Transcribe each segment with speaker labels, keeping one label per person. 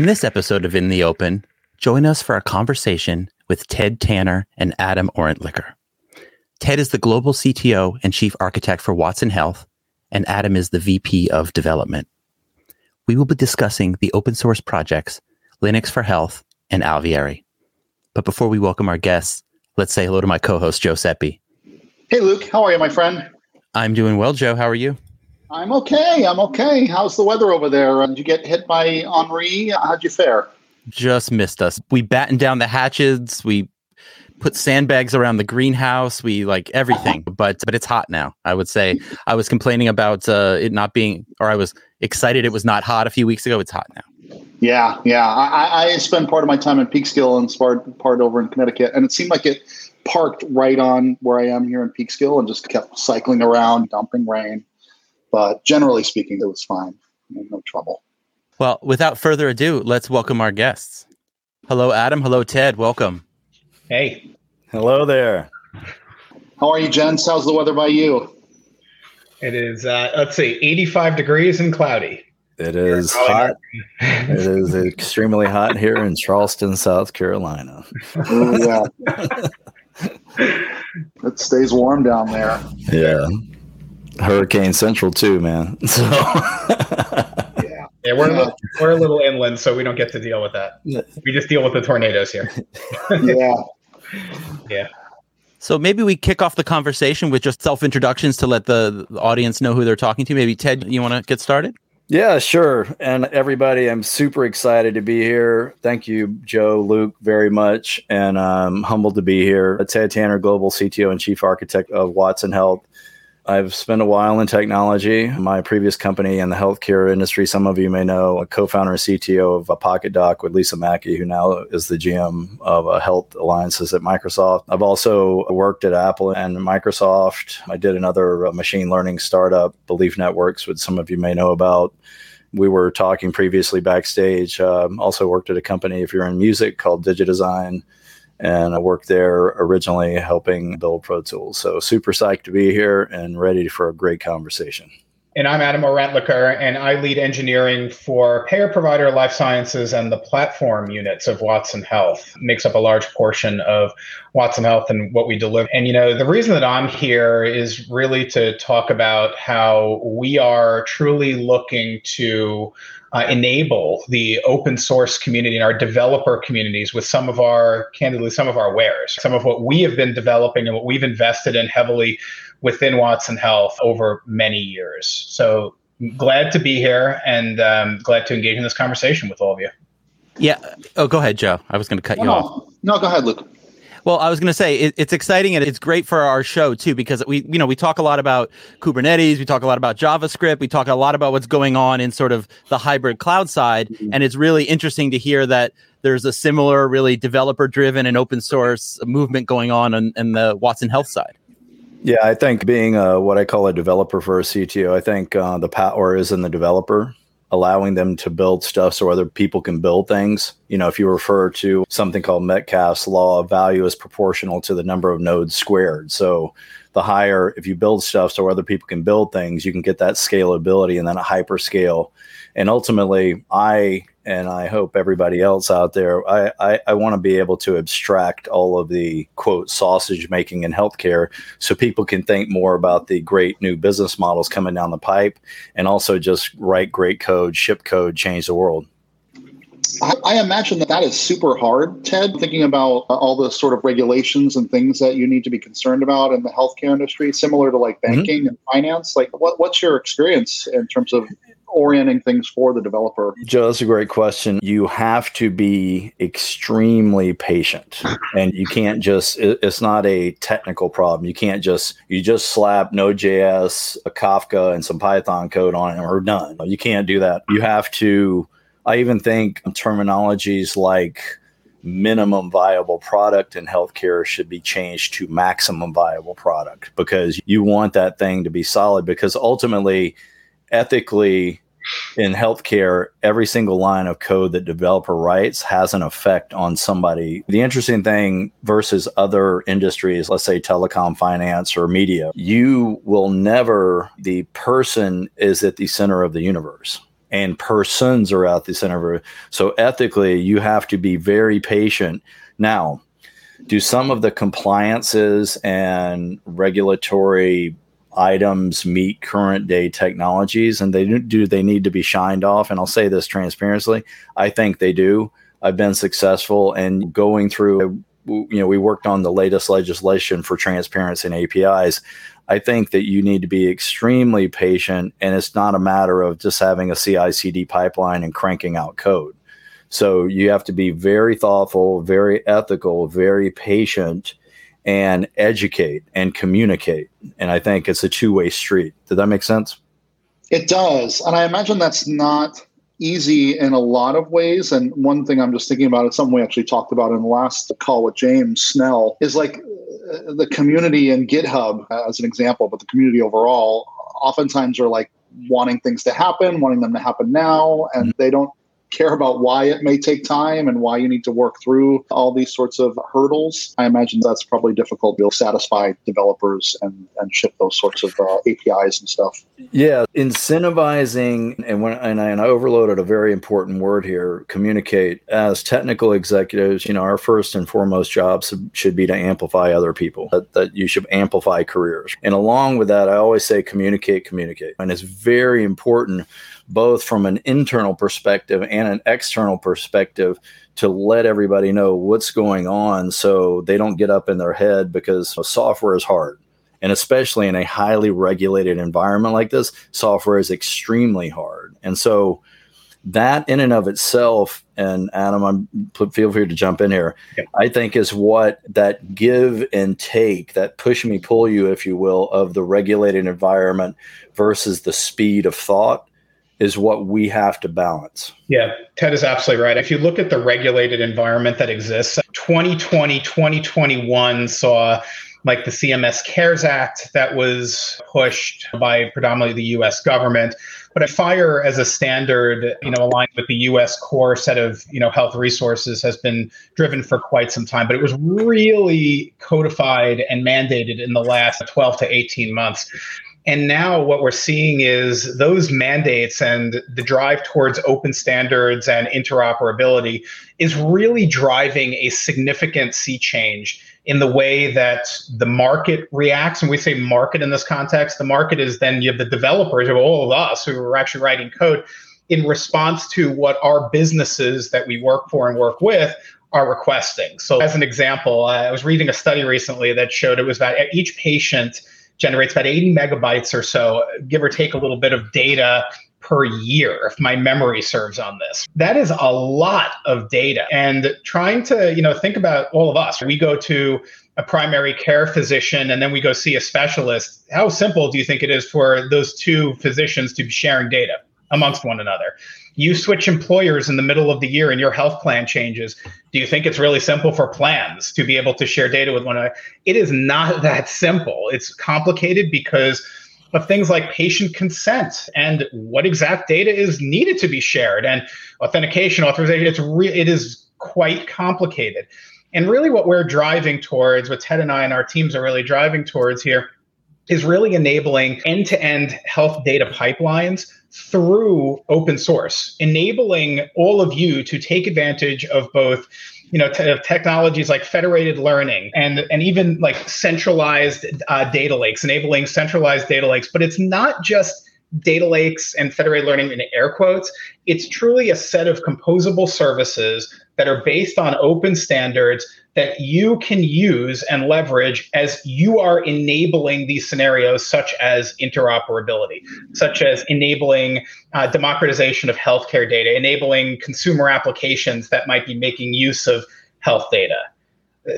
Speaker 1: In this episode of In the Open, join us for a conversation with Ted Tanner and Adam Orentlicher. Ted is the global CTO and chief architect for Watson Health, and Adam is the VP of development. We will be discussing the open source projects Linux for Health and Alvearie. But before we welcome our guests, let's say hello to my co-host Joe Sepi.
Speaker 2: Hey Luke, how are you, my friend?
Speaker 1: I'm doing well, Joe. How are you?
Speaker 2: I'm okay. I'm okay. How's the weather over there? Did you get hit by Henri? How'd you fare?
Speaker 1: Just missed us. We battened down the hatches. We put sandbags around the greenhouse. We like everything, but but it's hot now. I would say I was complaining about uh, it not being, or I was excited it was not hot a few weeks ago. It's hot now.
Speaker 2: Yeah, yeah. I, I spend part of my time in Peekskill and part part over in Connecticut, and it seemed like it parked right on where I am here in Peekskill and just kept cycling around, dumping rain. But generally speaking, it was fine. No, no trouble.
Speaker 1: Well, without further ado, let's welcome our guests. Hello, Adam. Hello, Ted. Welcome.
Speaker 3: Hey.
Speaker 4: Hello there.
Speaker 2: How are you, gents? How's the weather by you?
Speaker 3: It is, uh, let's see, 85 degrees and cloudy.
Speaker 4: It is hot. it is extremely hot here in Charleston, South Carolina.
Speaker 2: Oh, yeah. it stays warm down there.
Speaker 4: Yeah. Hurricane Central too, man. So
Speaker 3: yeah, yeah, we're a little, we're a little inland, so we don't get to deal with that. We just deal with the tornadoes here.
Speaker 2: yeah,
Speaker 3: yeah.
Speaker 1: So maybe we kick off the conversation with just self introductions to let the, the audience know who they're talking to. Maybe Ted, you want to get started?
Speaker 4: Yeah, sure. And everybody, I'm super excited to be here. Thank you, Joe, Luke, very much. And I'm humbled to be here. Ted Tanner, Global CTO and Chief Architect of Watson Health. I've spent a while in technology. My previous company in the healthcare industry, some of you may know, a co-founder and CTO of a PokitDok with Lisa Maki, who now is the GM of Health Alliances at Microsoft. I've also worked at Apple and Microsoft. I did another uh, machine learning startup, Belief Networks, which some of you may know about. We were talking previously backstage. Um, also worked at a company, if you're in music, called Digidesign and I worked there originally helping build Pro Tools. So super psyched to be here and ready for a great conversation.
Speaker 3: And I'm Adam Orentlicher, and I lead engineering for payer provider life sciences and the platform units of Watson Health. makes up a large portion of Watson Health and what we deliver. And you know, the reason that I'm here is really to talk about how we are truly looking to uh, enable the open source community and our developer communities with some of our, candidly, some of our wares, some of what we have been developing and what we've invested in heavily within Watson Health over many years. So glad to be here and um, glad to engage in this conversation with all of you.
Speaker 1: Yeah. Oh, go ahead, Joe. I was going to cut you off.
Speaker 2: No, go ahead, Luke.
Speaker 1: Well, I was going to say it, it's exciting and it's great for our show too because we, you know, we talk a lot about Kubernetes, we talk a lot about JavaScript, we talk a lot about what's going on in sort of the hybrid cloud side, mm-hmm. and it's really interesting to hear that there's a similar, really developer-driven and open source movement going on in, in the Watson Health side.
Speaker 4: Yeah, I think being a, what I call a developer for a CTO, I think uh, the power is in the developer allowing them to build stuff so other people can build things. You know, if you refer to something called Metcalfe's law, value is proportional to the number of nodes squared. So the higher, if you build stuff so other people can build things, you can get that scalability and then a hyperscale. And ultimately, I and I hope everybody else out there, I, I, I want to be able to abstract all of the quote sausage making in healthcare so people can think more about the great new business models coming down the pipe and also just write great code, ship code, change the world.
Speaker 2: I, I imagine that that is super hard, Ted, thinking about all the sort of regulations and things that you need to be concerned about in the healthcare industry, similar to like mm-hmm. banking mm-hmm. and finance. Like, what, what's your experience in terms of orienting things for the developer?
Speaker 4: Joe, that's a great question. You have to be extremely patient and you can't just, it's not a technical problem. You can't just, you just slap Node.js, a Kafka, and some Python code on it and we're done. You can't do that. You have to, I even think terminologies like minimum viable product in healthcare should be changed to maximum viable product because you want that thing to be solid because ultimately ethically in healthcare, every single line of code that developer writes has an effect on somebody. The interesting thing versus other industries, let's say telecom, finance, or media, you will never, the person is at the center of the universe. and persons are at the center of it. So ethically, you have to be very patient. Now, do some of the compliances and regulatory items meet current day technologies and they do they need to be shined off. And i'll say this transparently i think they do. I've been successful in going through you know we worked on the latest legislation for transparency and apis I think that you need to be extremely patient, and it's not a matter of just having a CI CD pipeline and cranking out code. So you have to be very thoughtful, very ethical, very patient, and educate and communicate. And I think it's a two way street. Did that make sense?
Speaker 2: It does. And I imagine that's not easy in a lot of ways. And one thing I'm just thinking about is something we actually talked about in the last call with James Snell is like uh, the community in GitHub as an example, but the community overall oftentimes are like wanting things to happen, wanting them to happen now, and they don't care about why it may take time and why you need to work through all these sorts of hurdles, I imagine that's probably difficult to satisfy developers and, and ship those sorts of uh, APIs and stuff.
Speaker 4: Yeah, incentivizing and when and I, and I overloaded a very important word here. Communicate as technical executives. You know, our first and foremost jobs should be to amplify other people. That, that you should amplify careers. And along with that, I always say communicate, communicate, and it's very important both from an internal perspective and an external perspective to let everybody know what's going on so they don't get up in their head because software is hard. And especially in a highly regulated environment like this, software is extremely hard. And so that in and of itself, and Adam, I'm feel free to jump in here. Okay. I think is what that give and take, that push me pull you, if you will, of the regulated environment versus the speed of thought is what we have to balance.
Speaker 3: Yeah, Ted is absolutely right. If you look at the regulated environment that exists, 2020, 2021 saw like the CMS CARES Act that was pushed by predominantly the US government. But a FHIR as a standard, you know, aligned with the US core set of, you know, health resources has been driven for quite some time. But it was really codified and mandated in the last 12 to 18 months. And now what we're seeing is those mandates and the drive towards open standards and interoperability is really driving a significant sea change in the way that the market reacts. And we say market in this context, the market is then you have the developers, of all of us who are actually writing code in response to what our businesses that we work for and work with are requesting. So, as an example, I was reading a study recently that showed it was that each patient generates about 80 megabytes or so, give or take a little bit of data per year if my memory serves on this. That is a lot of data. And trying to you know think about all of us we go to a primary care physician and then we go see a specialist. How simple do you think it is for those two physicians to be sharing data amongst one another you switch employers in the middle of the year and your health plan changes do you think it's really simple for plans to be able to share data with one another? It is not that simple. It's complicated because of things like patient consent and what exact data is needed to be shared and authentication authorization. It's re- it is quite complicated. And really what we're driving towards what ted and i and our teams are really driving towards here is really enabling end-to-end health data pipelines through open source, enabling all of you to take advantage of both you know, te- technologies like federated learning and and even like centralized uh, data lakes, enabling centralized data lakes. But it's not just data lakes and federated learning in air quotes. It's truly a set of composable services that are based on open standards that you can use and leverage as you are enabling these scenarios, such as interoperability, such as enabling uh, democratization of healthcare data, enabling consumer applications that might be making use of health data.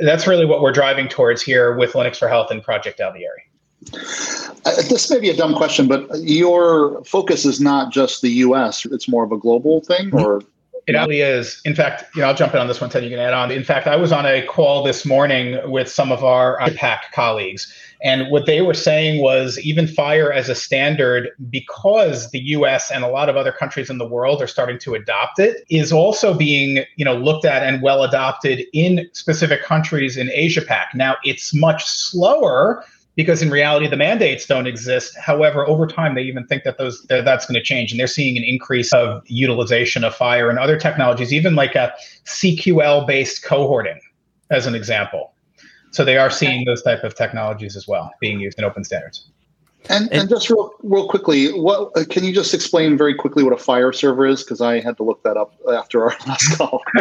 Speaker 3: That's really what we're driving towards here with Linux for Health and Project Alvearie.
Speaker 2: Uh, this may be a dumb question, but your focus is not just the U.S. It's more of a global thing, or
Speaker 3: it really is. In fact, you know, I'll jump in on this one, Ted. You can add on. In fact, I was on a call this morning with some of our IPAC colleagues, and what they were saying was even FHIR as a standard, because the U.S. and a lot of other countries in the world are starting to adopt it, is also being you know looked at and well adopted in specific countries in Asia Pac. Now, it's much slower because in reality the mandates don't exist. However over time they even think that those that that's going to change and they're seeing an increase of utilization of FHIR and other technologies even like a cql based cohorting as an example. So they are seeing those type of technologies as well being used in open standards
Speaker 2: and, and, and just real, real quickly, what uh, can you just explain very quickly what a FHIR server is? Because I had to look that up after our last call.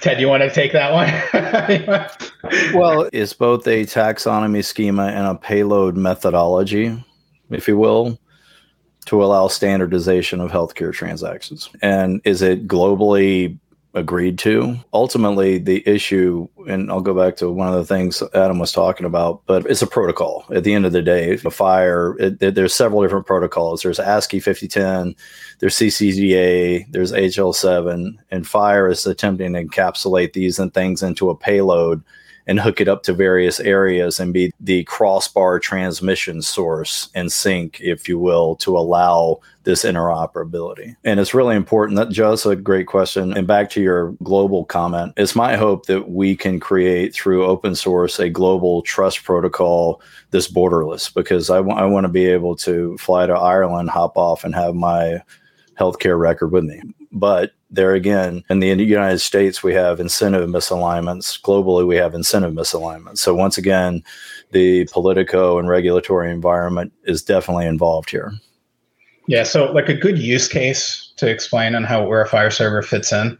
Speaker 3: Ted, you want to take that one?
Speaker 4: well, it's both a taxonomy schema and a payload methodology, if you will, to allow standardization of healthcare transactions. And is it globally agreed to. Ultimately, the issue, and I'll go back to one of the things Adam was talking about, but it's a protocol. At the end of the day, the FHIR, it, there's several different protocols. There's ASCII 5010, there's CCDA, there's HL7, and FHIR is attempting to encapsulate these and things into a payload and hook it up to various areas and be the crossbar transmission source and sink, if you will, to allow this interoperability. And it's really important. That just a great question. And back to your global comment, it's my hope that we can create through open source a global trust protocol that's borderless because I, w- I want to be able to fly to Ireland, hop off, and have my healthcare record with me. But there again, in the United States, we have incentive misalignments. Globally, we have incentive misalignments. So once again, the politico and regulatory environment is definitely involved here.
Speaker 3: Yeah, so like a good use case to explain on how where a FHIR server fits in.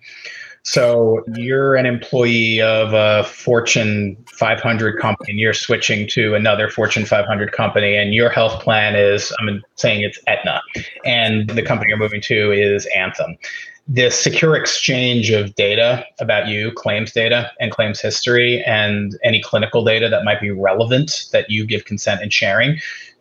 Speaker 3: So you're an employee of a Fortune 500 company and you're switching to another Fortune 500 company and your health plan is I'm saying it's Aetna and the company you're moving to is Anthem. This secure exchange of data about you, claims data and claims history, and any clinical data that might be relevant that you give consent in sharing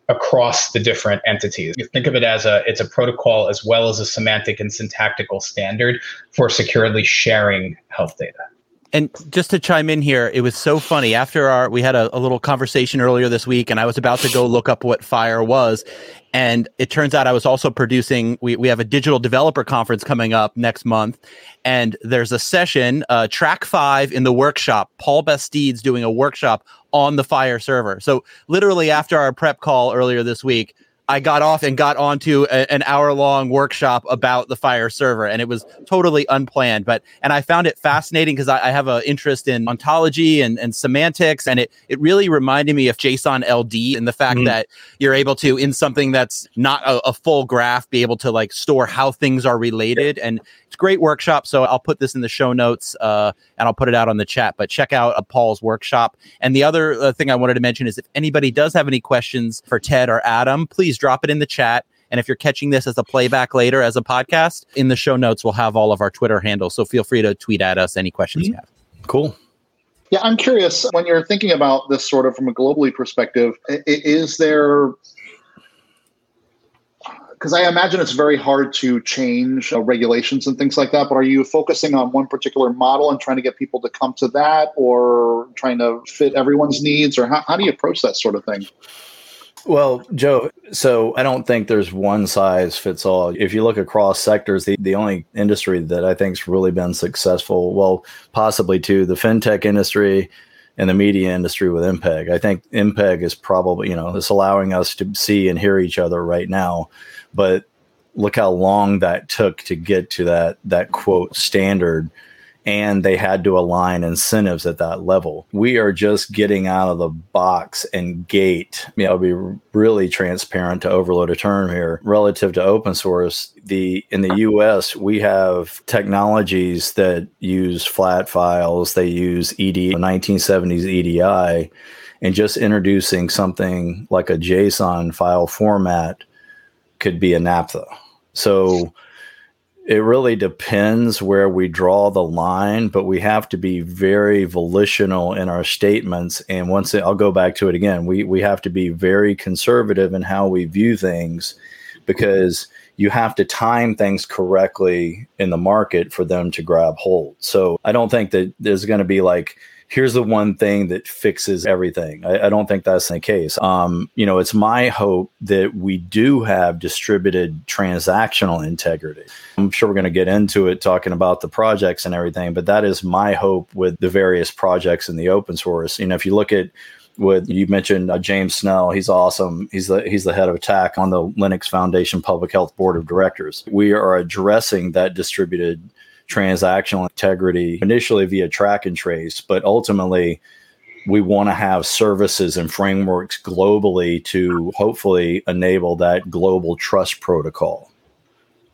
Speaker 3: across the different entities. You think of it as a it's a protocol as well as a semantic and syntactical standard for securely sharing health data.
Speaker 1: And just to chime in here, it was so funny. After our, we had a, a, little conversation earlier this week, and I was about to go look up what FHIR was, and it turns out I was also producing. We we have a digital developer conference coming up next month, and there's a session, uh, track five in the workshop. Paul Bastide's doing a workshop on the FHIR server. So literally after our prep call earlier this week, I got off and got onto a, an hour long workshop about the FHIR server, and it was totally unplanned. But and I found it fascinating because I, I, have an interest in ontology and, and semantics, and it it really reminded me of JSON LD and the fact mm-hmm. that you're able to in something that's not a, a, full graph be able to like store how things are related, and great workshop. So I'll put this in the show notes uh, and I'll put it out on the chat. But check out uh, Paul's workshop. And the other uh, thing I wanted to mention is if anybody does have any questions for Ted or Adam, please drop it in the chat. And if you're catching this as a playback later as a podcast, in the show notes, we'll have all of our Twitter handles. So feel free to tweet at us any questions mm-hmm. you have.
Speaker 4: Cool.
Speaker 2: Yeah, I'm curious when you're thinking about this sort of from a globally perspective, is there because I imagine it's very hard to change uh, regulations and things like that. But are you focusing on one particular model and trying to get people to come to that, or trying to fit everyone's needs, or how, how do you approach that sort of thing?
Speaker 4: Well, Joe, so I don't think there's one size fits all. If you look across sectors, the, the only industry that I think's really been successful, well, possibly too, the fintech industry and the media industry with MPEG. I think MPEG is probably, you know, it's allowing us to see and hear each other right now. But look how long that took to get to that that quote standard and they had to align incentives at that level. We are just getting out of the box and gate. You know, I'll be really transparent to overload a term here relative to open source. The in the US, we have technologies that use flat files, they use ED 1970s EDI, and just introducing something like a JSON file format could be a naphtha. So it really depends where we draw the line, but we have to be very volitional in our statements. And once it, I'll go back to it again, we, we have to be very conservative in how we view things because you have to time things correctly in the market for them to grab hold. So I don't think that there's going to be like, here's the one thing that fixes everything. I, I don't think that's the case. Um, you know, it's my hope that we do have distributed transactional integrity. I'm sure we're going to get into it talking about the projects and everything, but that is my hope with the various projects in the open source. You know, if you look at with you mentioned uh, James Snell. He's awesome. He's the he's the head of attack on the Linux Foundation Public Health Board of Directors. We are addressing that distributed transactional integrity initially via track and trace, but ultimately we want to have services and frameworks globally to hopefully enable that global trust protocol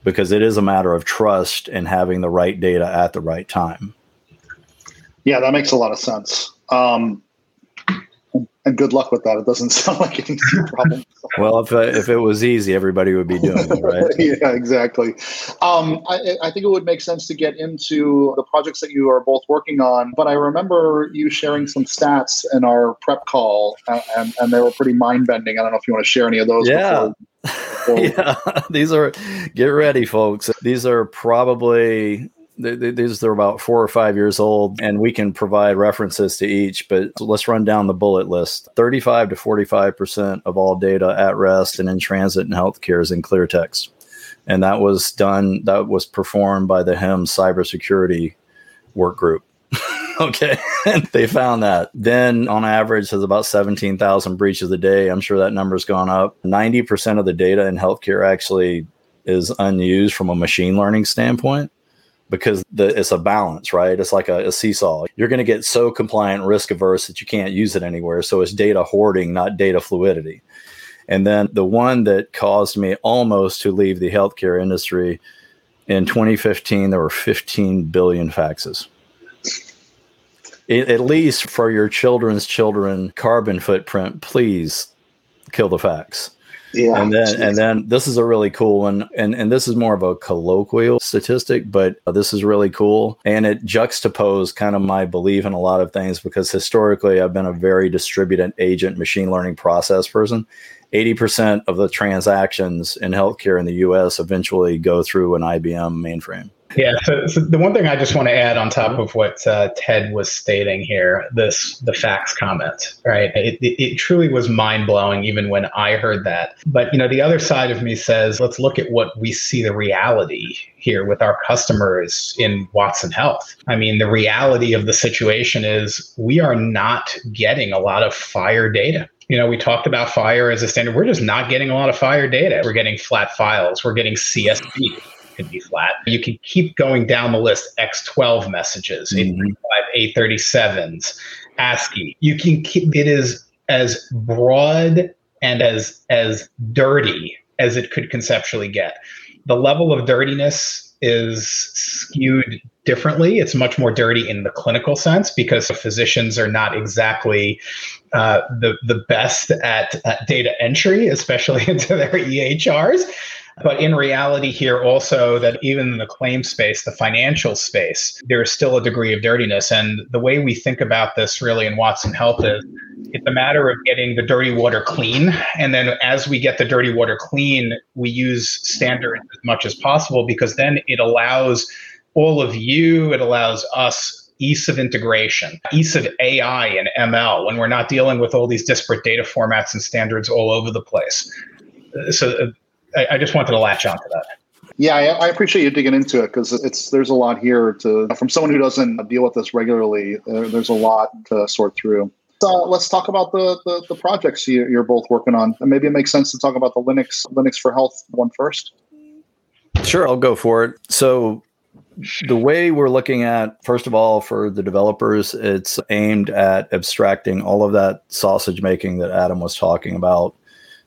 Speaker 4: because it is a matter of trust and having the right data at the right time.
Speaker 2: Yeah, that makes a lot of sense. Um, and good luck with that. It doesn't sound like an easy problem.
Speaker 4: well, if uh, if it was easy, everybody would be doing it, right?
Speaker 2: yeah, exactly. Um, I, I, think it would make sense to get into the projects that you are both working on. But I remember you sharing some stats in our prep call, and, and, and they were pretty mind bending. I don't know if you want to share any of those.
Speaker 4: Yeah. Before, before yeah, these are get ready, folks. These are probably these are about four or five years old, and we can provide references to each. But let's run down the bullet list 35 to 45% of all data at rest and in transit and healthcare is in clear text. And that was done, that was performed by the HIMSS cybersecurity work group. okay. they found that. Then on average has about 17,000 breaches a day. I'm sure that number's gone up. 90% of the data in healthcare actually is unused from a machine learning standpoint because the, it's a balance, right? It's like a, a seesaw. You're going to get so compliant, risk averse that you can't use it anywhere. So it's data hoarding, not data fluidity. And then the one that caused me almost to leave the healthcare industry in 2015, there were 15 billion faxes. At least for your children's children carbon footprint, please kill the fax. Yeah. And then and then this is a really cool one. And and this is more of a colloquial statistic, but uh, this is really cool. And it juxtaposed kind of my belief in a lot of things because historically I've been a very distributed agent machine learning process person. 80% of the transactions in healthcare in the US eventually go through an IBM mainframe.
Speaker 3: Yeah. So, so, the one thing I just want to add on top of what uh, Ted was stating here, this the fax comment, right? It, it, it truly was mind blowing, even when I heard that. But you know, the other side of me says, let's look at what we see the reality here with our customers in Watson Health. I mean, the reality of the situation is we are not getting a lot of FHIR data you know, we talked about FHIR as a standard. We're just not getting a lot of FHIR data. We're getting flat files. We're getting CSV can be flat. You can keep going down the list X12 messages, mm-hmm. 837s, ASCII. You can keep it is as broad and as as dirty as it could conceptually get. The level of dirtiness is skewed differently. It's much more dirty in the clinical sense because physicians are not exactly uh, the the best at, at data entry, especially into their EHRs. But in reality, here also, that even in the claim space, the financial space, there is still a degree of dirtiness. And the way we think about this really in Watson Health is it's a matter of getting the dirty water clean. And then as we get the dirty water clean, we use standards as much as possible because then it allows all of you, it allows us ease of integration, ease of AI and ML when we're not dealing with all these disparate data formats and standards all over the place. So I, I just wanted to latch onto that.
Speaker 2: Yeah, I, I, appreciate you digging into it because it's there's a lot here to from someone who doesn't deal with this regularly. Uh, there's a lot to sort through. Uh, let's talk about the, the, the projects you, you're both working on. And maybe it makes sense to talk about the Linux Linux for Health one first.
Speaker 4: Sure, I'll go for it. So the way we're looking at first of all for the developers it's aimed at abstracting all of that sausage making that adam was talking about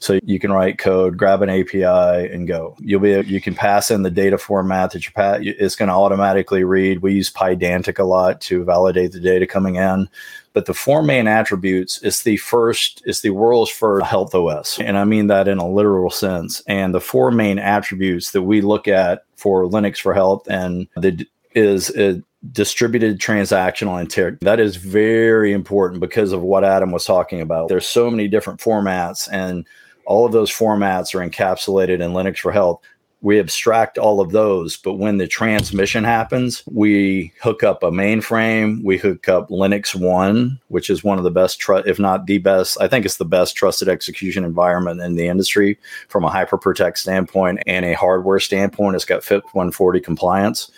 Speaker 4: so you can write code, grab an API, and go. You'll be you can pass in the data format that you pass. It's going to automatically read. We use Pydantic a lot to validate the data coming in. But the four main attributes is the first, is the world's first health OS. And I mean that in a literal sense. And the four main attributes that we look at for Linux for Health and the is a distributed transactional integrity. That is very important because of what Adam was talking about. There's so many different formats and all of those formats are encapsulated in Linux for Health. we abstract all of those but when the transmission happens we hook up a mainframe we hook up linux one which is one of the best tr- if not the best i think it's the best trusted execution environment in the industry from a hyperprotect standpoint and a hardware standpoint it's got FIPS 140 compliance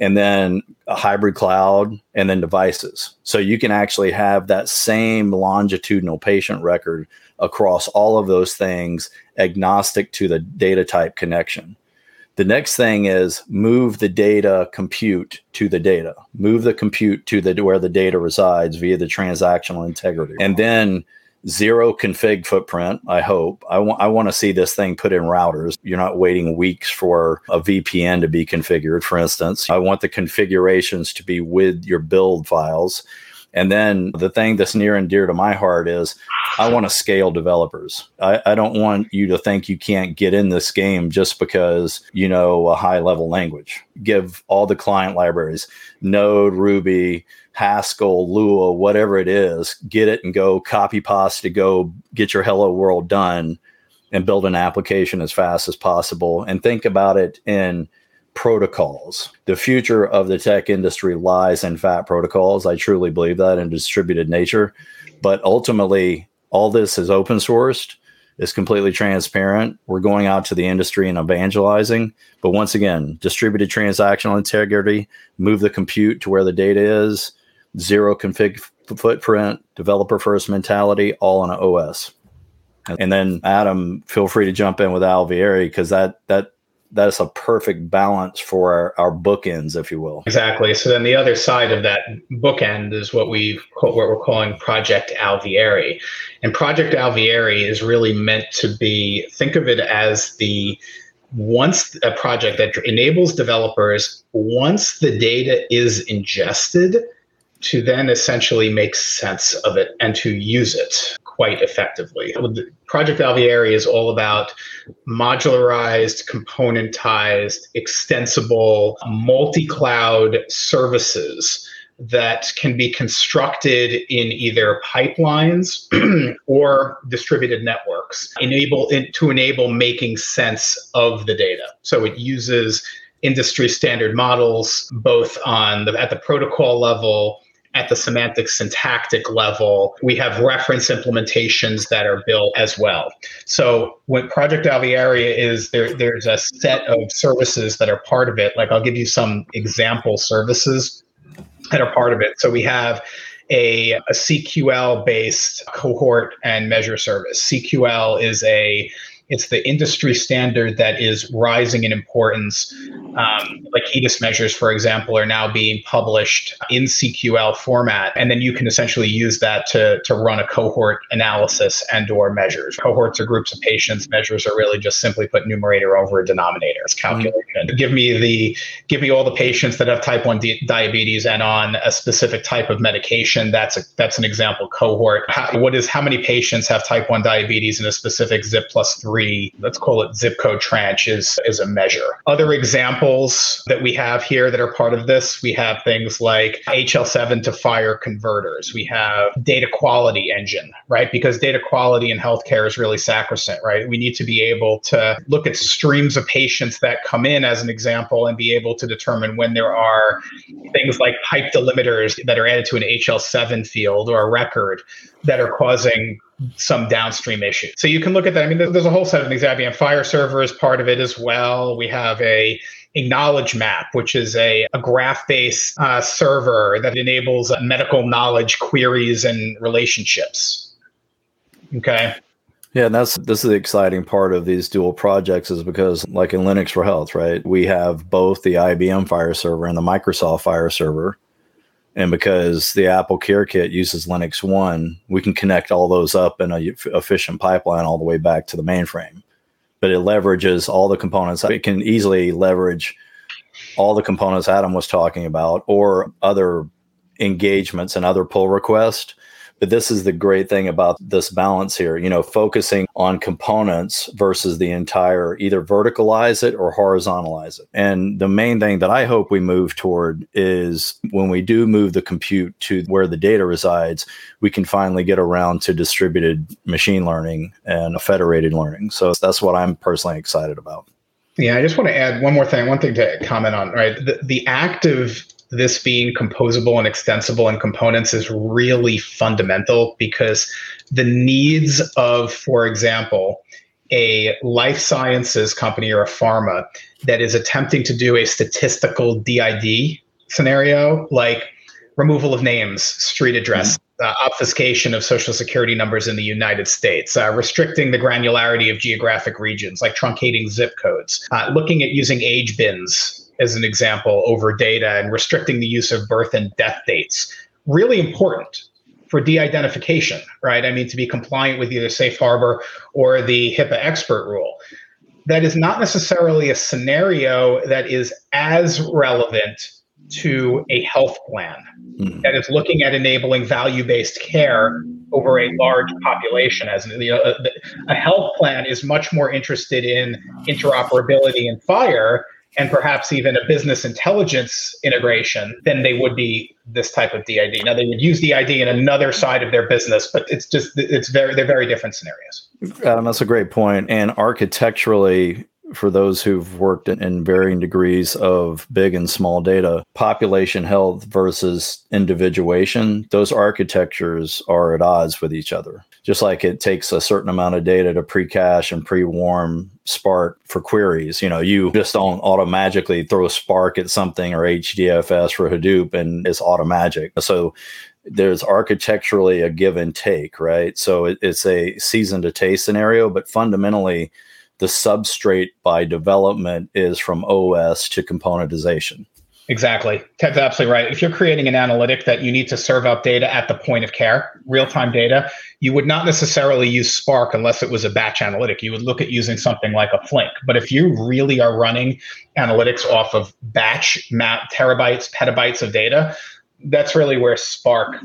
Speaker 4: and then a hybrid cloud and then devices so you can actually have that same longitudinal patient record across all of those things agnostic to the data type connection. The next thing is move the data compute to the data. Move the compute to the where the data resides via the transactional integrity. And then zero config footprint, I hope. I want I want to see this thing put in routers. You're not waiting weeks for a VPN to be configured, for instance. I want the configurations to be with your build files. And then the thing that's near and dear to my heart is I want to scale developers. I, I, don't want you to think you can't get in this game just because you know a high level language. Give all the client libraries, Node, Ruby, Haskell, Lua, whatever it is, get it and go copy pasta, go get your hello world done and build an application as fast as possible and think about it in protocols. The future of the tech industry lies in fat protocols. I truly believe that in distributed nature. But ultimately, all this is open sourced, is completely transparent. We're going out to the industry and evangelizing. But once again, distributed transactional integrity, move the compute to where the data is, zero config footprint, developer first mentality, all on an OS. And then Adam, feel free to jump in with Alvearie because that that that's a perfect balance for our, our bookends, if you will.
Speaker 3: Exactly. So then the other side of that bookend is what we what we're calling Project Alvearie, and Project Alvearie is really meant to be think of it as the once a project that enables developers once the data is ingested to then essentially make sense of it and to use it quite effectively. Project Alvearie is all about modularized, componentized, extensible, multi cloud services that can be constructed in either pipelines or distributed networks enable to enable making sense of the data so it uses industry standard models both on the at the protocol level at the semantic syntactic level. We have reference implementations that are built as well. So what Project Alvearie is there, there's a set of services that are part of it. Like I'll give you some example services that are part of it. So we have a, a CQL based cohort and measure service. CQL is a it's the industry standard that is rising in importance. Um, like HEDIS measures, for example, are now being published in CQL format, and then you can essentially use that to, to run a cohort analysis and or measures. Cohorts are groups of patients. Measures are really just simply put numerator over a denominator. It's calculation. Mm-hmm. Give me the give me all the patients that have type one di- diabetes and on a specific type of medication. That's a that's an example cohort. How, what is how many patients have type one diabetes in a specific zip plus three three, let's call it zip code tranche is, is a measure. Other examples that we have here that are part of this, we have things like HL7 to FHIR converters. We have data quality engine, right? Because data quality in healthcare is really sacrosanct, right? We need to be able to look at streams of patients that come in as an example and be able to determine when there are things like pipe delimiters that are added to an HL7 field or a record that are causing some downstream issues. So you can look at that. I mean, there's a whole set of things. IBM FHIR Server is part of it as well. We have a Knowledge Map, which is a, a graph based uh, server that enables medical knowledge queries and relationships. Okay.
Speaker 4: Yeah, and that's this is the exciting part of these dual projects is because like in Linux for Health, right? We have both the IBM FHIR server and the Microsoft FHIR server and because the Apple Care Kit uses Linux One, we can connect all those up in a efficient pipeline all the way back to the mainframe. But it leverages all the components. It can easily leverage all the components Adam was talking about, or other engagements and other pull requests but this is the great thing about this balance here, you know, focusing on components versus the entire either verticalize it or horizontalize it. And the main thing that I hope we move toward is when we do move the compute to where the data resides, we can finally get around to distributed machine learning and federated learning. So that's what I'm personally excited about.
Speaker 3: Yeah, I just want to add one more thing, one thing to comment on, right? The, the act of this being composable and extensible in components is really fundamental because the needs of, for example, a life sciences company or a pharma that is attempting to do a statistical DID scenario, like removal of names, street address, mm-hmm. uh, obfuscation of social security numbers in the United States, uh, restricting the granularity of geographic regions, like truncating zip codes, uh, looking at using age bins as an example over data and restricting the use of birth and death dates. Really important for de-identification, right? I mean, to be compliant with either safe harbor or the HIPAA expert rule. That is not necessarily a scenario that is as relevant to a health plan mm. that is looking at enabling value-based care over a large population. As you know, a health plan is much more interested in interoperability and FHIR and perhaps even a business intelligence integration than they would be this type of DID. Now they would use DID in another side of their business, but it's just it's very they're very different scenarios.
Speaker 4: Adam, that's a great point. And architecturally, for those who've worked in, in, varying degrees of big and small data, population health versus individuation, those architectures are at odds with each other. Just like it takes a certain amount of data to pre-cache and pre-warm Spark for queries. You know, you just don't automatically throw Spark at something or HDFS for Hadoop and it's automatic. So there's architecturally a give and take, right? So it, it's a season to taste scenario, but fundamentally, the substrate by development is from OS to componentization.
Speaker 3: Exactly. Ted's absolutely right. If you're creating an analytic that you need to serve up data at the point of care, real time data, you would not necessarily use Spark unless it was a batch analytic. You would look at using something like a Flink. But if you really are running analytics off of batch map terabytes, petabytes of data, that's really where Spark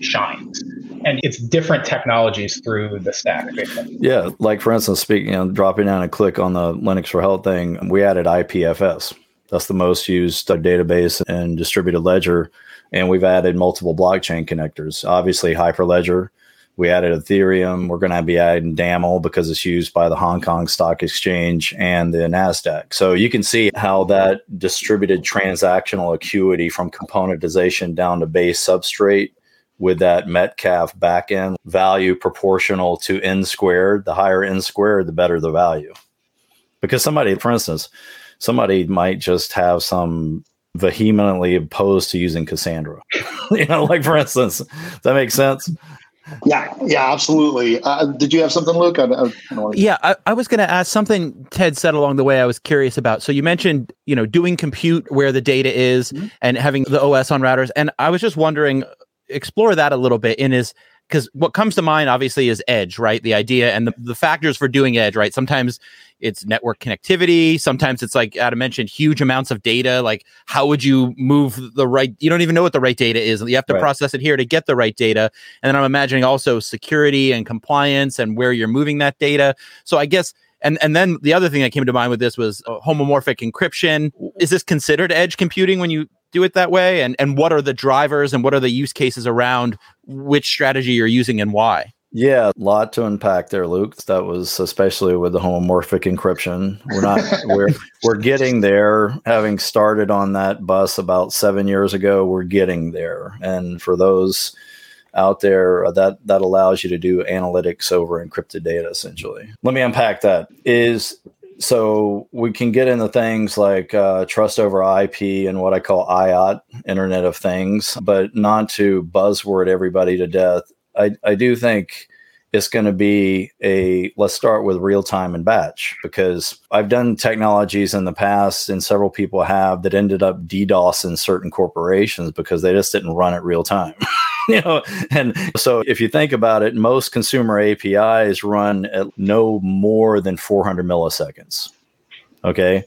Speaker 3: shines. And it's different technologies through the stack.
Speaker 4: Yeah, like for instance, speaking, you dropping down a click on the Linux for Health thing, we added IPFS. That's the most used database and distributed ledger. And we've added multiple blockchain connectors. Obviously, Hyperledger, we added Ethereum. We're going to be adding DAML because it's used by the Hong Kong Stock Exchange and the NASDAQ. So you can see how that distributed transactional acuity from componentization down to base substrate with that Metcalfe backend value proportional to n squared. The higher n squared, the better the value. Because somebody, for instance, somebody might just have some vehemently opposed to using Cassandra. you know, like for instance, does that make sense?
Speaker 2: Yeah, yeah, absolutely. Uh, did you have something, Luke? I, I,
Speaker 1: yeah, I, I was going to ask something Ted said along the way. I was curious about. So you mentioned, you know, doing compute where the data is mm-hmm. and having the OS on routers, and I was just wondering, explore that a little bit. In is because what comes to mind obviously is edge, right? The idea and the, the factors for doing edge, right? Sometimes it's network connectivity. Sometimes it's like Adam mentioned, huge amounts of data. Like, how would you move the right? You don't even know what the right data is. You have to right. process it here to get the right data. And then I'm imagining also security and compliance and where you're moving that data. So I guess. And, and then the other thing that came to mind with this was uh, homomorphic encryption. Is this considered edge computing when you do it that way? And and what are the drivers and what are the use cases around which strategy you're using and why?
Speaker 4: Yeah, a lot to unpack there, Luke. That was especially with the homomorphic encryption. We're not we're we're getting there. Having started on that bus about seven years ago, we're getting there. And for those out there, uh, that that allows you to do analytics over encrypted data. Essentially, let me unpack that. Is so we can get into things like uh, trust over IP and what I call IOT, Internet of Things, but not to buzzword everybody to death. I, I do think it's going to be a let's start with real time and batch because I've done technologies in the past and several people have that ended up DDoS in certain corporations because they just didn't run it real time. you know, and so if you think about it, most consumer APIs run at no more than 400 milliseconds. Okay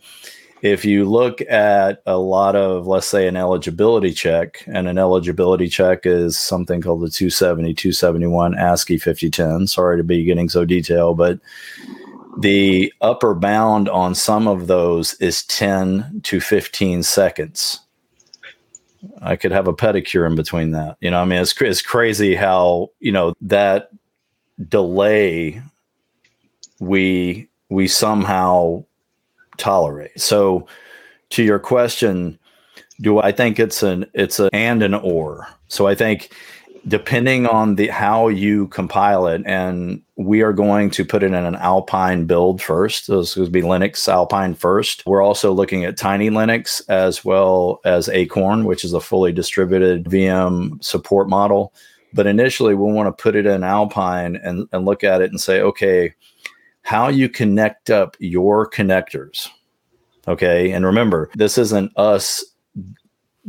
Speaker 4: if you look at a lot of, let's say, an eligibility check, and an eligibility check is something called the 270, 271 ASCII 5010. Sorry to be getting so detailed, but the upper bound on some of those is 10 to 15 seconds. I could have a pedicure in between that. You know, I mean, it's, it's crazy how, you know, that delay we we somehow tolerate. So, to your question, do I think it's an it's a and an or? So I think depending on the how you compile it, and we are going to put it in an Alpine build first. This would be Linux Alpine first. We're also looking at Tiny Linux as well as Acorn, which is a fully distributed VM support model. But initially, we want to put it in Alpine and, and look at it and say, okay, how you connect up your connectors. Okay. And remember, this isn't us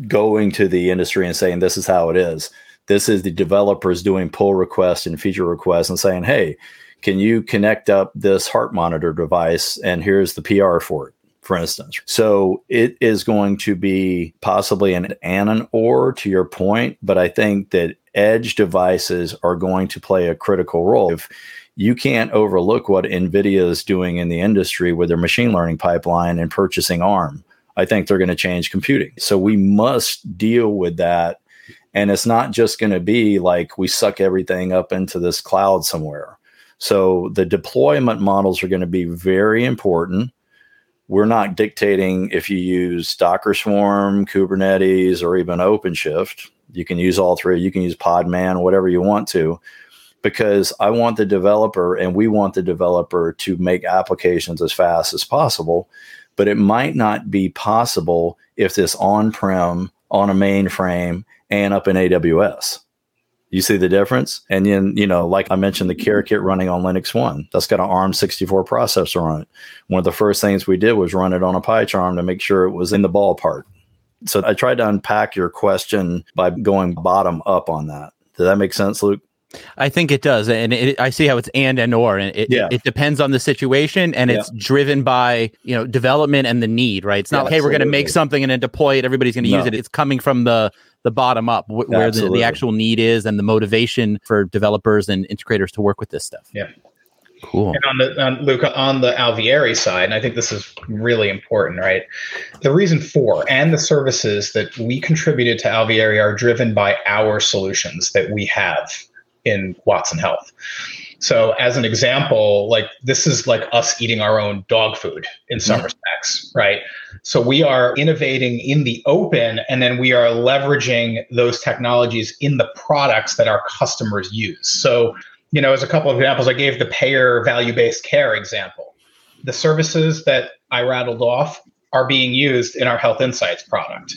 Speaker 4: going to the industry and saying, this is how it is. This is the developers doing pull requests and feature requests and saying, hey, can you connect up this heart monitor device? And here's the PR for it for instance. So it is going to be possibly an and an or to your point, but I think that edge devices are going to play a critical role. If you can't overlook what NVIDIA is doing in the industry with their machine learning pipeline and purchasing ARM, I think they're going to change computing. So we must deal with that. And it's not just going to be like we suck everything up into this cloud somewhere. So the deployment models are going to be very important we're not dictating if you use Docker Swarm, Kubernetes, or even OpenShift. You can use all three. You can use Podman, whatever you want to, because I want the developer and we want the developer to make applications as fast as possible. But it might not be possible if this on prem on a mainframe and up in AWS. You see the difference? And then, you know, like I mentioned, the CareKit running on Linux One, that's got an ARM 64 processor on it. One of the first things we did was run it on a PyCharm to make sure it was in the ballpark. So I tried to unpack your question by going bottom up on that. Does that make sense, Luke?
Speaker 1: I think it does, and it, I see how it's and and or, and it, yeah. it, it depends on the situation, and it's driven by you know development and the need, right? It's not yeah, like hey, we're going to make something and then deploy it, everybody's going to no. use it. It's coming from the the bottom up, wh- where the, the actual need is and the motivation for developers and integrators to work with this stuff.
Speaker 3: Yeah. Cool. And on the on, Luca on the Alvearie side, and I think this is really important, right? The reason for and the services that we contributed to Alvearie are driven by our solutions that we have in Watson Health. So, as an example, like this is like us eating our own dog food in mm-hmm. some respects, right? So, we are innovating in the open and then we are leveraging those technologies in the products that our customers use. So, you know, as a couple of examples, I gave the payer value based care example. The services that I rattled off are being used in our Health Insights product.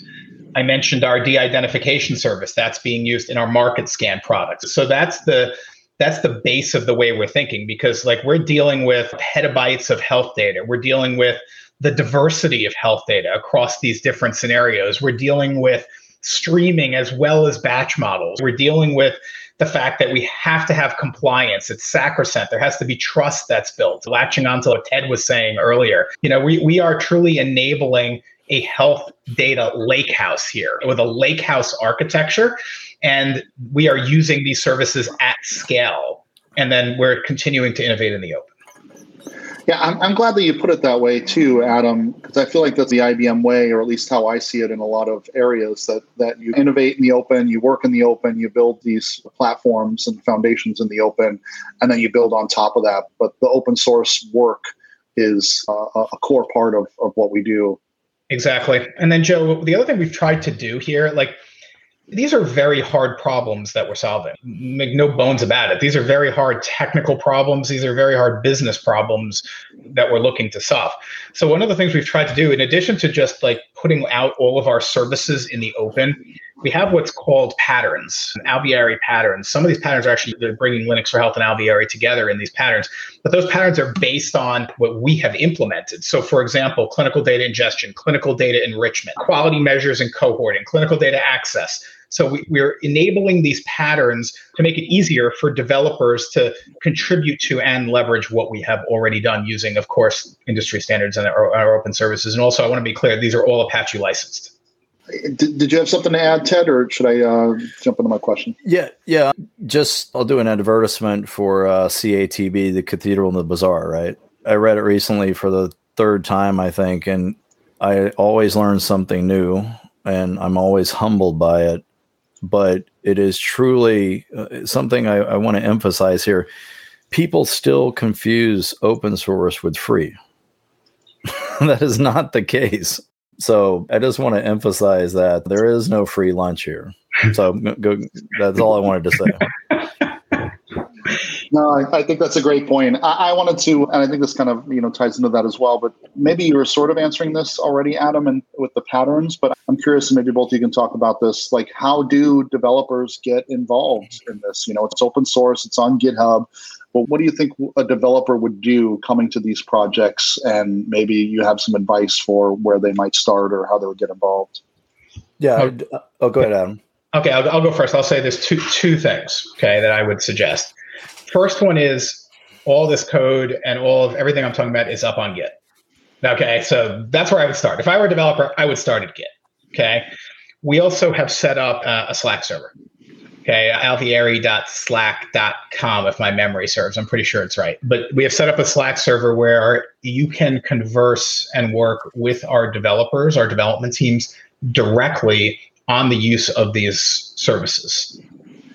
Speaker 3: I mentioned our de-identification service that's being used in our MarketScan products. So that's the that's the base of the way we're thinking because like we're dealing with petabytes of health data. We're dealing with the diversity of health data across these different scenarios. We're dealing with streaming as well as batch models. We're dealing with the fact that we have to have compliance. It's sacrosanct. There has to be trust that's built. Latching on to what Ted was saying earlier, you know, we, we are truly enabling a health data lakehouse here with a lakehouse architecture. And we are using these services at scale. And then we're continuing to innovate in the open.
Speaker 2: Yeah, I'm, I'm glad that you put it that way too, Adam, because I feel like that's the IBM way, or at least how I see it in a lot of areas that, that you innovate in the open, you work in the open, you build these platforms and foundations in the open, and then you build on top of that. But the open source work is uh, a core part of, of what we do
Speaker 3: Exactly. And then Joe, the other thing we've tried to do here, like these are very hard problems that we're solving. Make no bones about it. These are very hard technical problems. These are very hard business problems that we're looking to solve. So one of the things we've tried to do, in addition to just like putting out all of our services in the open, we have what's called patterns, Alvearie patterns. Some of these patterns are actually they're bringing Linux for Health and Alvearie together in these patterns, but those patterns are based on what we have implemented. So, for example, clinical data ingestion, clinical data enrichment, quality measures and cohorting, clinical data access. So we, we're enabling these patterns to make it easier for developers to contribute to and leverage what we have already done using, of course, industry standards and our, our open services. And also, I want to be clear, these are all Apache licensed.
Speaker 2: Did, did you have something to add, Ted, or should I uh, jump into my question?
Speaker 4: Yeah, yeah. Just I'll do an advertisement for uh, CATB, the Cathedral and the Bazaar. Right. I read it recently for the third time, I think, and I always learn something new, and I'm always humbled by it. But it is truly uh, something I, I want to emphasize here. People still confuse open source with free that is not the case. So I just want to emphasize that there is no free lunch here. So go, that's all I wanted to say.
Speaker 2: No, I, I, think that's a great point. I, I, wanted to, and I think this kind of you know ties into that as well. But maybe you were sort of answering this already, Adam, and with the patterns. But I'm curious, maybe both of you can talk about this. Like, how do developers get involved in this? You know, it's open source, it's on GitHub. But what do you think a developer would do coming to these projects? And maybe you have some advice for where they might start or how they would get involved.
Speaker 4: Yeah. Oh, oh go ahead, Adam.
Speaker 3: Okay, I'll, I'll go first. I'll say there's two two things. Okay, that I would suggest. First one is all this code and all of everything I'm talking about is up on Git. Okay, so that's where I would start. If I were a developer, I would start at Git. Okay. We also have set up uh, a Slack server. Okay, alvearie.slack.com, if my memory serves. I'm pretty sure it's right. But we have set up a Slack server where you can converse and work with our developers, our development teams directly on the use of these services.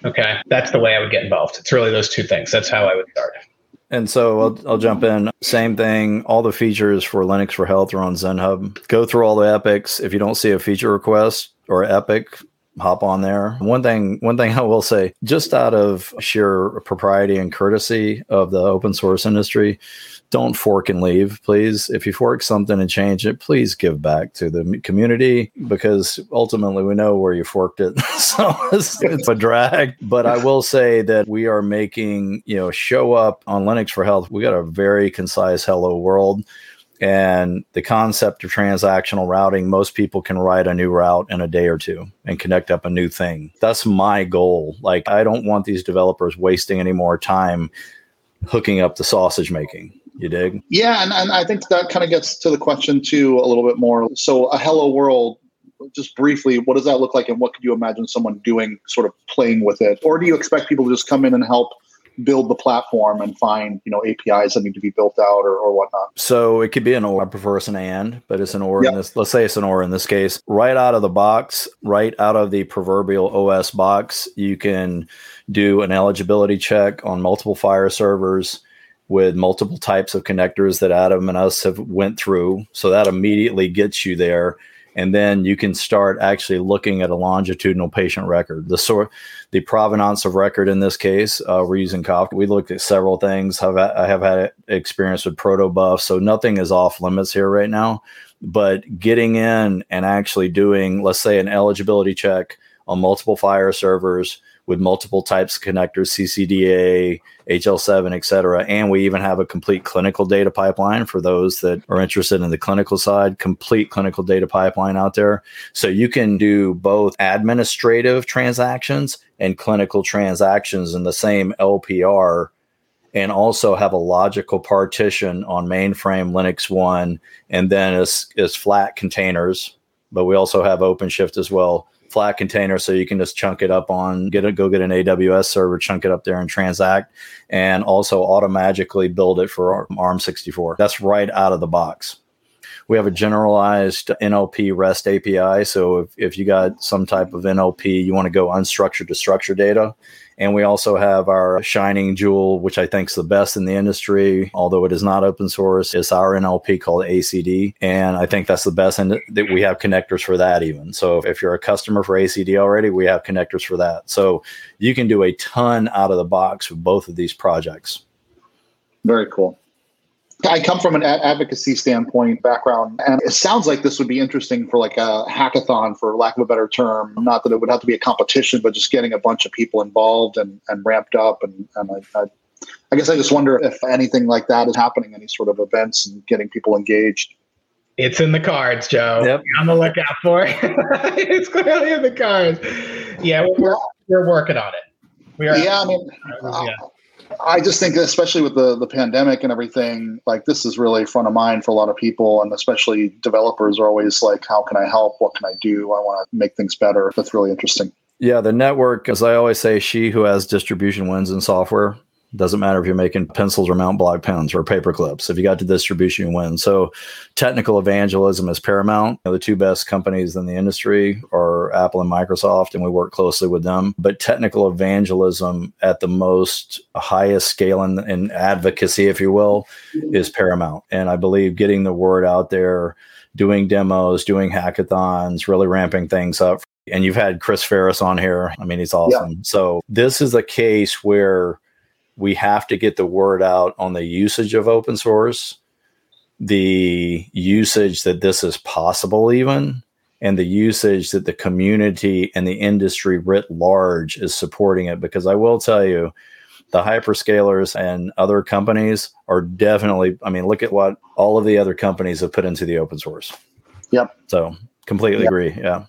Speaker 3: Okay, that's the way I would get involved. It's really those two things. That's how I would start.
Speaker 4: And so I'll, I'll jump in. Same thing. All the features for Linux for Health are on ZenHub. Go through all the epics. If you don't see a feature request or epic, hop on there. One thing, one thing I will say, just out of sheer propriety and courtesy of the open source industry, don't fork and leave, please. If you fork something and change it, please give back to the community because ultimately we know where you forked it. so it's, it's, a drag. But I will say that we are making, you know, show up on Linux for Health. We got a very concise hello world. And the concept of transactional routing, most people can write a new route in a day or two and connect up a new thing. That's my goal. Like, I don't want these developers wasting any more time hooking up the sausage making. You dig?
Speaker 2: Yeah, and, and I think that kind of gets to the question too a little bit more. So, a hello world, just briefly, what does that look like, and what could you imagine someone doing, sort of playing with it, or do you expect people to just come in and help? Build the platform and find you know apis that need to be built out or, or whatnot
Speaker 4: so it could be an or i prefer it's an and but it's an or yep. in this let's say it's an or in this case right out of the box right out of the proverbial os box you can do an eligibility check on multiple FHIR servers with multiple types of connectors that Adam and us have went through. So that immediately gets you there. And then you can start actually looking at a longitudinal patient record. The sort, the provenance of record in this case, uh, we're using Kafka. We looked at several things. Have I have had experience with protobuf, so nothing is off limits here right now. But getting in and actually doing, let's say, an eligibility check on multiple FHIR servers with multiple types of connectors, CCDA, HL7, et cetera. And we even have a complete clinical data pipeline for those that are interested in the clinical side, complete clinical data pipeline out there. So you can do both administrative transactions and clinical transactions in the same LPR and also have a logical partition on mainframe Linux 1 and then as, as flat containers. But we also have OpenShift as well flat container so you can just chunk it up on get it go get an aws server chunk it up there and transact and also automatically build it for arm64 that's right out of the box we have a generalized nlp rest api so if, if you got some type of nlp you want to go unstructured to structured data and we also have our shining jewel, which I think is the best in the industry, although it is not open source. It's our NLP called ACD. And I think that's the best. And that we have connectors for that even. So if you're a customer for ACD already, we have connectors for that. So you can do a ton out of the box with both of these projects.
Speaker 2: Very cool. I come from an advocacy standpoint background, and it sounds like this would be interesting for like a hackathon, for lack of a better term. Not that it would have to be a competition, but just getting a bunch of people involved and, and ramped up. And, and I, I, I guess I just wonder if anything like that is happening, any sort of events and getting people engaged.
Speaker 3: It's in the cards, Joe. Yep. on the lookout for it. it's clearly in the cards. Yeah, we're, we're working on it.
Speaker 2: We are. Yeah, I mean, yeah. I just think, especially with the the pandemic and everything, like this is really front of mind for a lot of people, and especially developers are always like, "How can I help? What can I do? I want to make things better." That's really interesting.
Speaker 4: Yeah, the network, as I always say, she who has distribution wins in software. Doesn't matter if you're making pencils or Montblanc pens or paper clips. If you got the distribution, you win. So, technical evangelism is paramount. You know, the two best companies in the industry are Apple and Microsoft, and we work closely with them. But technical evangelism at the most highest scale and in, in advocacy, if you will, is paramount. And I believe getting the word out there, doing demos, doing hackathons, really ramping things up. And you've had Chris Ferris on here. I mean, he's awesome. Yeah. So, this is a case where we have to get the word out on the usage of open source, the usage that this is possible, even, and the usage that the community and the industry writ large is supporting it. Because I will tell you, the hyperscalers and other companies are definitely, I mean, look at what all of the other companies have put into the open source.
Speaker 2: Yep.
Speaker 4: So completely yep. agree. Yeah.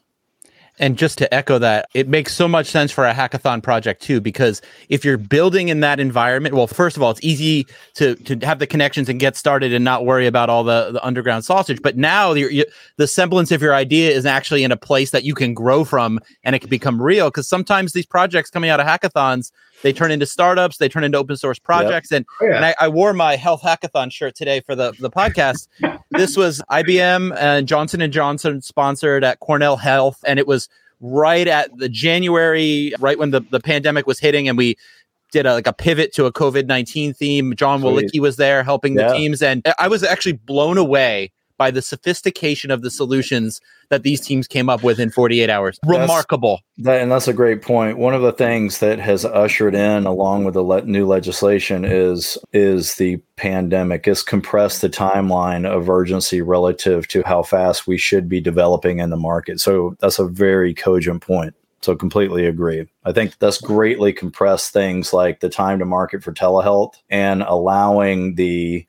Speaker 1: And just to echo that, it makes so much sense for a hackathon project too, because if you're building in that environment, well, first of all, it's easy to to have the connections and get started and not worry about all the, the underground sausage. But now you, the semblance of your idea is actually in a place that you can grow from and it can become real. Because sometimes these projects coming out of hackathons, they turn into startups, they turn into open source projects. Yep. And, oh, yeah. and I, I, wore my health hackathon shirt today for the, the podcast. this was IBM and Johnson and Johnson sponsored at Cornell Health. And it was right at the January, right when the, the pandemic was hitting and we did a, like a pivot to a COVID-19 theme. John Sweet. was there helping yeah. the teams. And I was actually blown away by the sophistication of the solutions that these teams came up with in 48 hours. Remarkable.
Speaker 4: That, and that's a great point. One of the things that has ushered in, along with the le- new legislation, is is the pandemic. It's compressed the timeline of urgency relative to how fast we should be developing in the market. So that's a very cogent point. So completely agree. I think that's greatly compressed things like the time to market for telehealth and allowing the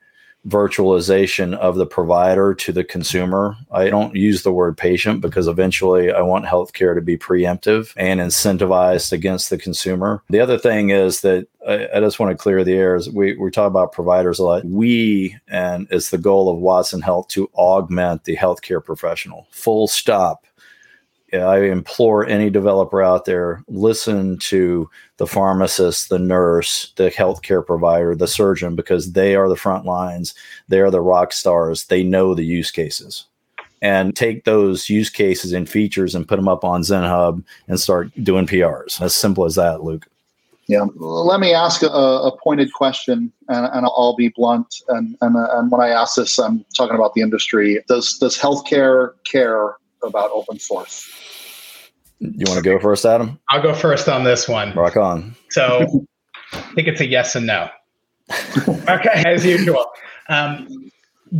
Speaker 4: virtualization of the provider to the consumer. I don't use the word patient because eventually I want healthcare to be preemptive and incentivized against the consumer. The other thing is that I, I just want to clear the air. Is We, we talk about providers a lot. We, and it's the goal of Watson Health to augment the healthcare professional, full stop I implore any developer out there listen to the pharmacist, the nurse, the healthcare provider, the surgeon, because they are the front lines. They are the rock stars. They know the use cases. And take those use cases and features and put them up on ZenHub and start doing PRs. As simple as that, Luke.
Speaker 2: Yeah. Let me ask a, a pointed question, and, and, I'll be blunt. And, and, and when I ask this, I'm talking about the industry. Does does healthcare care about open source?
Speaker 4: You want to go first, Adam?
Speaker 3: I'll go first on this one.
Speaker 4: Rock on.
Speaker 3: So I think it's a yes and no. okay, as usual. Um,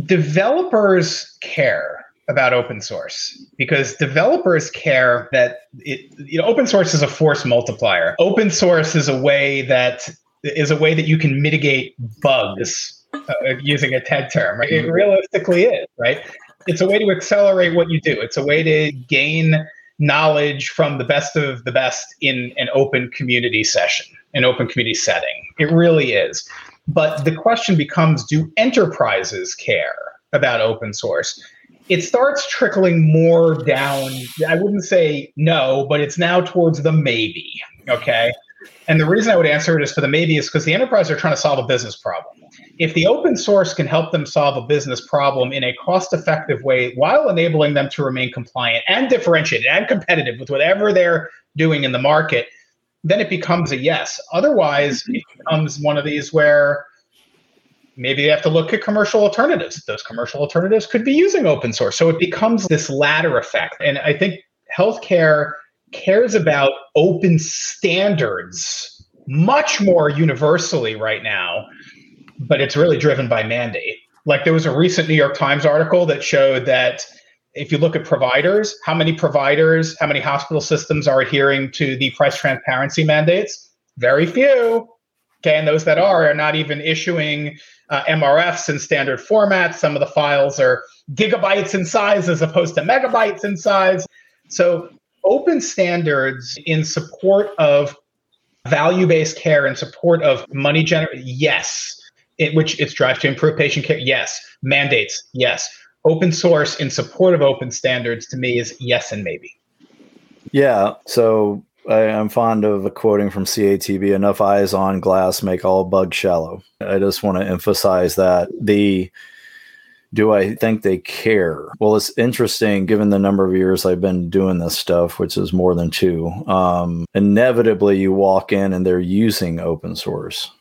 Speaker 3: developers care about open source because developers care that it, you know, open source is a force multiplier. Open source is a way that is a way that you can mitigate bugs uh, using a TED term. Right? It realistically is, right? It's a way to accelerate what you do. It's a way to gain knowledge from the best of the best in an open community session, an open community setting. It really is. But the question becomes do enterprises care about open source? It starts trickling more down. I wouldn't say no, but it's now towards the maybe. Okay. And the reason I would answer it is for the maybe is because the enterprise are trying to solve a business problem if the open source can help them solve a business problem in a cost effective way while enabling them to remain compliant and differentiated and competitive with whatever they're doing in the market, then it becomes a yes. Otherwise, mm-hmm. it becomes one of these where maybe they have to look at commercial alternatives. Those commercial alternatives could be using open source. So it becomes this ladder effect. And I think healthcare cares about open standards much more universally right now but it's really driven by mandate. Like there was a recent New York Times article that showed that if you look at providers, how many providers, how many hospital systems are adhering to the price transparency mandates? Very few. Okay, and those that are are not even issuing uh, MRFs in standard formats. Some of the files are gigabytes in size as opposed to megabytes in size. So, open standards in support of value based care, in support of money generation, yes it, which its drives to improve patient care? Yes. Mandates? Yes. Open source in support of open standards to me is yes and maybe.
Speaker 4: Yeah. So I, am fond of quoting from CATB enough eyes on glass make all bugs shallow. I just want to emphasize that. The do I think they care? Well, it's interesting given the number of years I've been doing this stuff, which is more than two. Um, inevitably, you walk in and they're using open source.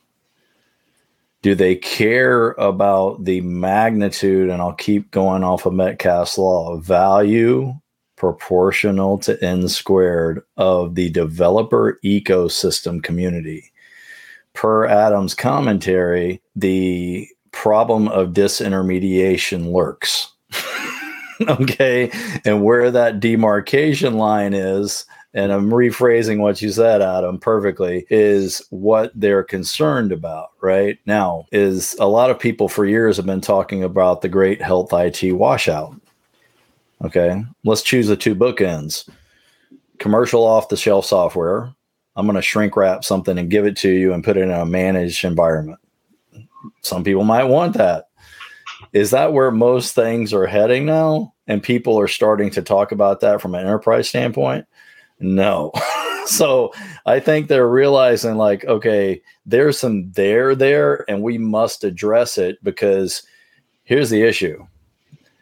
Speaker 4: Do they care about the magnitude? And I'll keep going off of Metcalfe's law value proportional to n squared of the developer ecosystem community. Per Adam's commentary, the problem of disintermediation lurks. okay. And where that demarcation line is, and I'm rephrasing what you said, Adam, perfectly, is what they're concerned about right now. Is a lot of people for years have been talking about the great health IT washout. Okay. Let's choose the two bookends commercial off the shelf software. I'm going to shrink wrap something and give it to you and put it in a managed environment some people might want that. Is that where most things are heading now? And people are starting to talk about that from an enterprise standpoint? No. so I think they're realizing, like, okay, there's some there there, and we must address it because here's the issue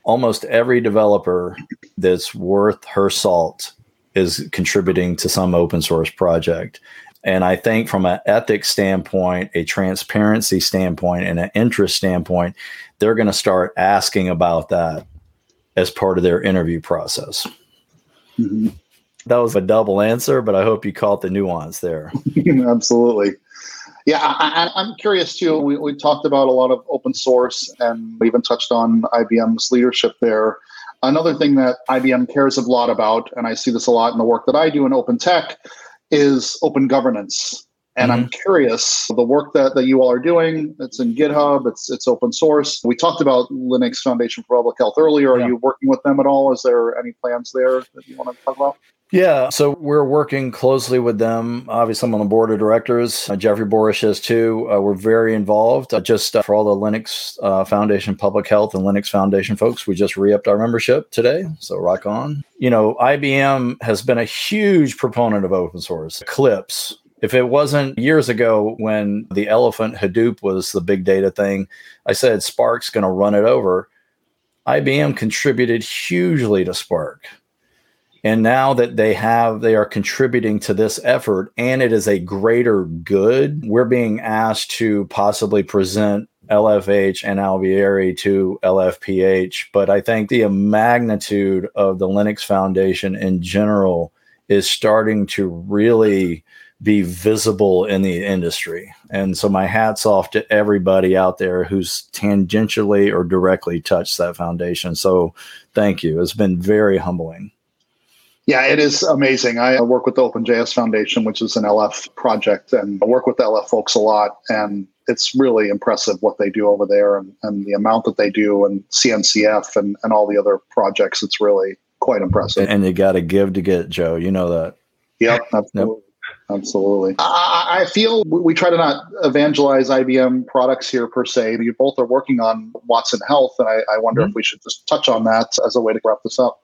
Speaker 4: almost every developer that's worth her salt is contributing to some open source project. And I think from an ethics standpoint, a transparency standpoint, and an interest standpoint, they're going to start asking about that as part of their interview process. Mm-hmm. That was a double answer, but I hope you caught the nuance there.
Speaker 2: Absolutely. Yeah, I, am curious too. We, we talked about a lot of open source and we even touched on IBM's leadership there. Another thing that IBM cares a lot about, and I see this a lot in the work that I do in open tech, is open governance. And mm-hmm. I'm curious, the work that, that you all are doing, it's in GitHub, it's it's open source. We talked about Linux Foundation for Public Health earlier. Are yeah. you working with them at all? Is there any plans there that you want to talk about?
Speaker 4: Yeah, so we're working closely with them. Obviously, I'm on the board of directors. Uh, Jeffrey Borish is too. Uh, we're very involved. Uh, just uh, for all the Linux uh, Foundation Public Health and Linux Foundation folks, we just re upped our membership today. So rock on. You know, IBM has been a huge proponent of open source. Eclipse, if it wasn't years ago when the elephant Hadoop was the big data thing, I said Spark's going to run it over. IBM contributed hugely to Spark. And now that they have, they are contributing to this effort and it is a greater good, we're being asked to possibly present LFH and Alvearie to LFPH. But I think the magnitude of the Linux Foundation in general is starting to really be visible in the industry. And so my hats off to everybody out there who's tangentially or directly touched that foundation. So thank you. It's been very humbling.
Speaker 2: Yeah, it is amazing. I work with the OpenJS Foundation, which is an LF project, and I work with the LF folks a lot. And it's really impressive what they do over there and, and the amount that they do and CNCF and, and all the other projects. It's really quite impressive.
Speaker 4: And you got to give to get, Joe. You know that.
Speaker 2: Yep, absolutely. Yep. Absolutely. I, I, feel we try to not evangelize IBM products here per se. You both are working on Watson Health, and I, I wonder mm-hmm. if we should just touch on that as a way to wrap this up.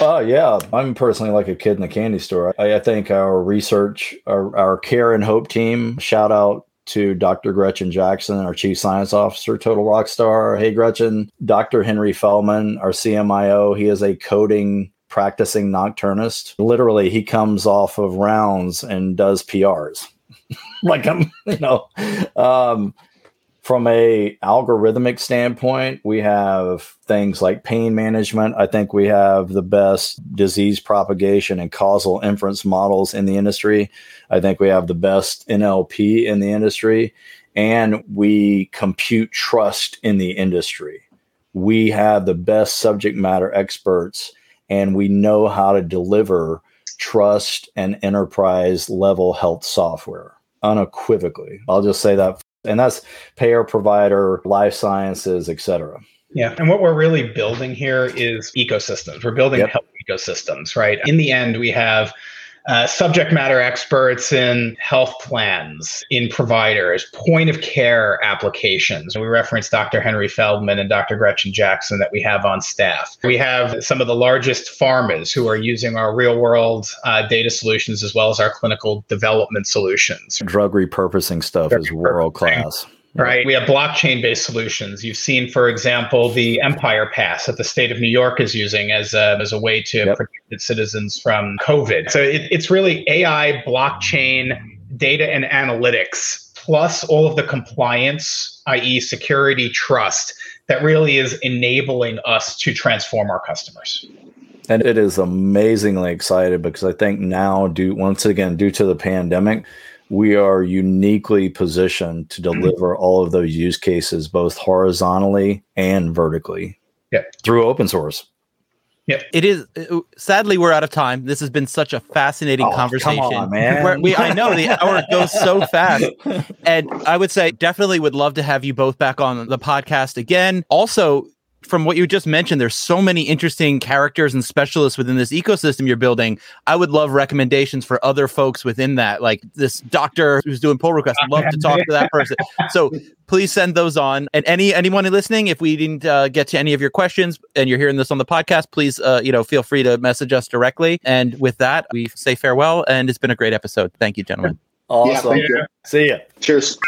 Speaker 4: Oh yeah, I'm personally like a kid in a candy store. I, I think our research, our, our care and hope team. Shout out to Dr. Gretchen Jackson, our Chief Science Officer, Total Rock Star. Hey Gretchen, Dr. Henry Feldman, our CMIO. He is a coding practicing nocturnist. Literally, he comes off of rounds and does PRs. like I'm, you know. Um, from a algorithmic standpoint we have things like pain management. I think we have the best disease propagation and causal inference models in the industry. I think we have the best nlp in the industry. And we compute trust in the industry. We have the best subject matter experts and we know how to deliver trust and enterprise level health software unequivocally. I'll just say that and that's payer provider life sciences et cetera.
Speaker 3: Yeah and what we're really building here is ecosystems. We're building yep. health ecosystems right? In the end we have uh, subject matter experts in health plans, in providers, point of care applications. We referenced Dr. Henry Feldman and Dr. Gretchen Jackson that we have on staff. We have some of the largest pharmas who are using our real world uh, data solutions as well as our clinical development solutions.
Speaker 4: Drug repurposing stuff Drug is world class.
Speaker 3: Right. We have blockchain based solutions. You've seen, for example, the Empire Pass that the state of New York is using as a, as a way to yep. protect its citizens from COVID. So it, it's really AI, blockchain, data, and analytics, plus all of the compliance, i.e., security, trust, that really is enabling us to transform our customers.
Speaker 4: And it is amazingly excited because I think now, due once again, due to the pandemic, we are uniquely positioned to mm-hmm. deliver all of those use cases both horizontally and vertically
Speaker 3: yep.
Speaker 4: through open source.
Speaker 1: Yep. It is uh, sadly we're out of time. This has been such a fascinating oh, conversation. Come
Speaker 4: on, man.
Speaker 1: we, I know the hour goes so fast. And I would say definitely would love to have you both back on the podcast again. Also, from what you just mentioned, there's so many interesting characters and specialists within this ecosystem you're building. I would love recommendations for other folks within that, like this doctor who's doing pull requests. I'd love to talk to that person. So please send those on. And any anyone listening, if we didn't uh, get to any of your questions and you're hearing this on the podcast, please uh, you know feel free to message us directly. And with that, we say farewell. And it's been a great episode. Thank you, gentlemen.
Speaker 4: Awesome. Yeah,
Speaker 2: See ya. Cheers.